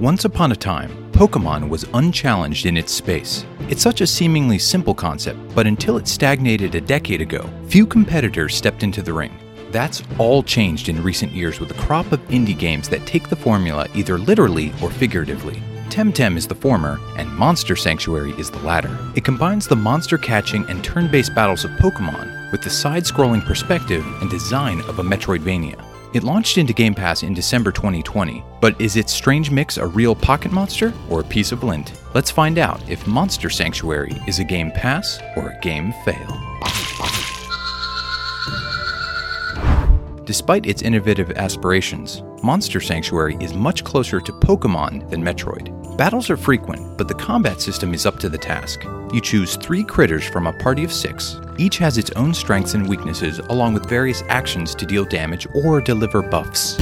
Once upon a time, Pokemon was unchallenged in its space. It's such a seemingly simple concept, but until it stagnated a decade ago, few competitors stepped into the ring. That's all changed in recent years with a crop of indie games that take the formula either literally or figuratively. Temtem is the former, and Monster Sanctuary is the latter. It combines the monster catching and turn based battles of Pokemon with the side scrolling perspective and design of a Metroidvania. It launched into Game Pass in December 2020, but is its strange mix a real pocket monster or a piece of lint? Let's find out if Monster Sanctuary is a game pass or a game fail. Despite its innovative aspirations, Monster Sanctuary is much closer to Pokemon than Metroid. Battles are frequent, but the combat system is up to the task. You choose three critters from a party of six. Each has its own strengths and weaknesses, along with various actions to deal damage or deliver buffs.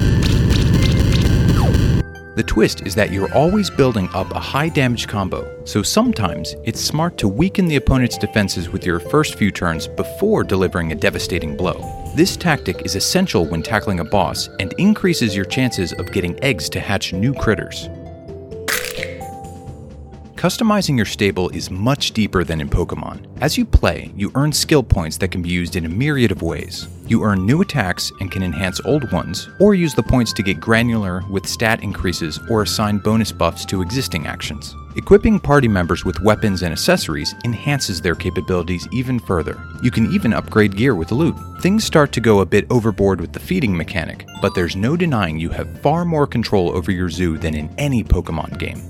The twist is that you're always building up a high damage combo, so sometimes it's smart to weaken the opponent's defenses with your first few turns before delivering a devastating blow. This tactic is essential when tackling a boss and increases your chances of getting eggs to hatch new critters. Customizing your stable is much deeper than in Pokemon. As you play, you earn skill points that can be used in a myriad of ways. You earn new attacks and can enhance old ones, or use the points to get granular with stat increases or assign bonus buffs to existing actions. Equipping party members with weapons and accessories enhances their capabilities even further. You can even upgrade gear with loot. Things start to go a bit overboard with the feeding mechanic, but there's no denying you have far more control over your zoo than in any Pokemon game.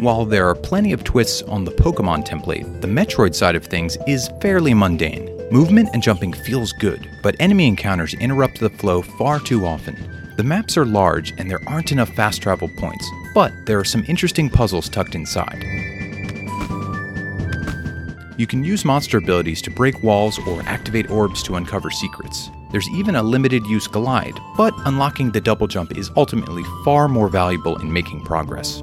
While there are plenty of twists on the Pokemon template, the Metroid side of things is fairly mundane. Movement and jumping feels good, but enemy encounters interrupt the flow far too often. The maps are large and there aren't enough fast travel points, but there are some interesting puzzles tucked inside. You can use monster abilities to break walls or activate orbs to uncover secrets. There's even a limited use glide, but unlocking the double jump is ultimately far more valuable in making progress.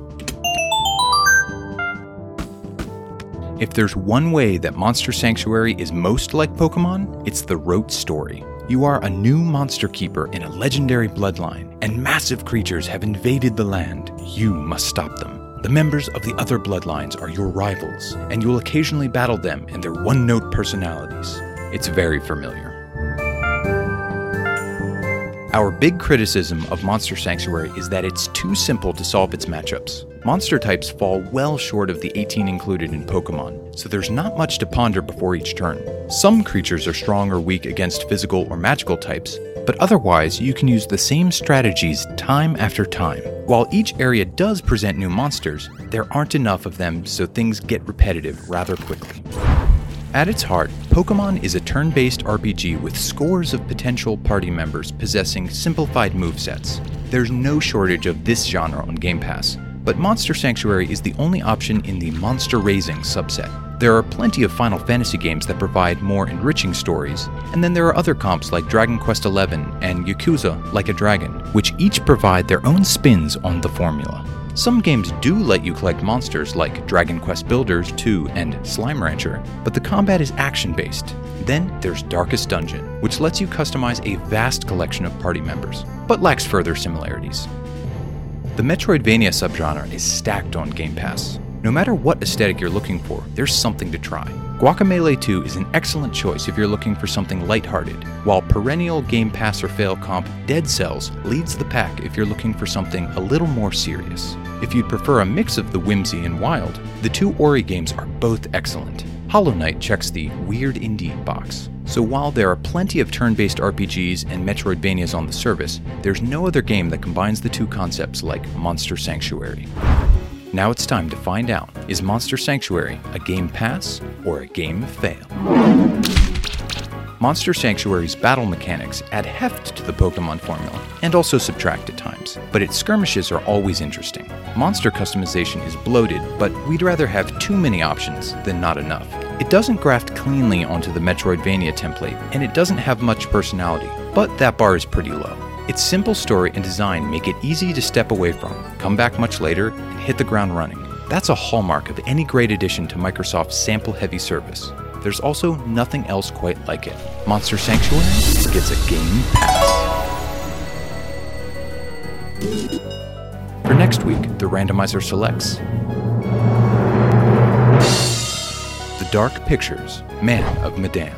If there's one way that Monster Sanctuary is most like Pokemon, it's the rote story. You are a new monster keeper in a legendary bloodline, and massive creatures have invaded the land. You must stop them. The members of the other bloodlines are your rivals, and you will occasionally battle them and their one note personalities. It's very familiar. Our big criticism of Monster Sanctuary is that it's too simple to solve its matchups. Monster types fall well short of the 18 included in Pokemon, so there's not much to ponder before each turn. Some creatures are strong or weak against physical or magical types, but otherwise you can use the same strategies time after time. While each area does present new monsters, there aren't enough of them so things get repetitive rather quickly. At its heart, Pokemon is a turn based RPG with scores of potential party members possessing simplified movesets. There's no shortage of this genre on Game Pass, but Monster Sanctuary is the only option in the Monster Raising subset. There are plenty of Final Fantasy games that provide more enriching stories, and then there are other comps like Dragon Quest XI and Yakuza Like a Dragon, which each provide their own spins on the formula. Some games do let you collect monsters like Dragon Quest Builders 2 and Slime Rancher, but the combat is action based. Then there's Darkest Dungeon, which lets you customize a vast collection of party members, but lacks further similarities. The Metroidvania subgenre is stacked on Game Pass. No matter what aesthetic you're looking for, there's something to try. Guacamelee 2 is an excellent choice if you're looking for something lighthearted, while perennial Game Pass or fail comp Dead Cells leads the pack if you're looking for something a little more serious. If you'd prefer a mix of the whimsy and wild, the two Ori games are both excellent. Hollow Knight checks the weird indie box. So while there are plenty of turn based RPGs and Metroidvanias on the service, there's no other game that combines the two concepts like Monster Sanctuary. Now it's time to find out is Monster Sanctuary a game pass or a game fail? Monster Sanctuary's battle mechanics add heft to the Pokemon formula and also subtract at times, but its skirmishes are always interesting. Monster customization is bloated, but we'd rather have too many options than not enough. It doesn't graft cleanly onto the Metroidvania template, and it doesn't have much personality, but that bar is pretty low. Its simple story and design make it easy to step away from, come back much later, and hit the ground running. That's a hallmark of any great addition to Microsoft's sample heavy service. There's also nothing else quite like it. Monster Sanctuary gets a Game Pass. For next week, the randomizer selects Dark Pictures, Man of Medan.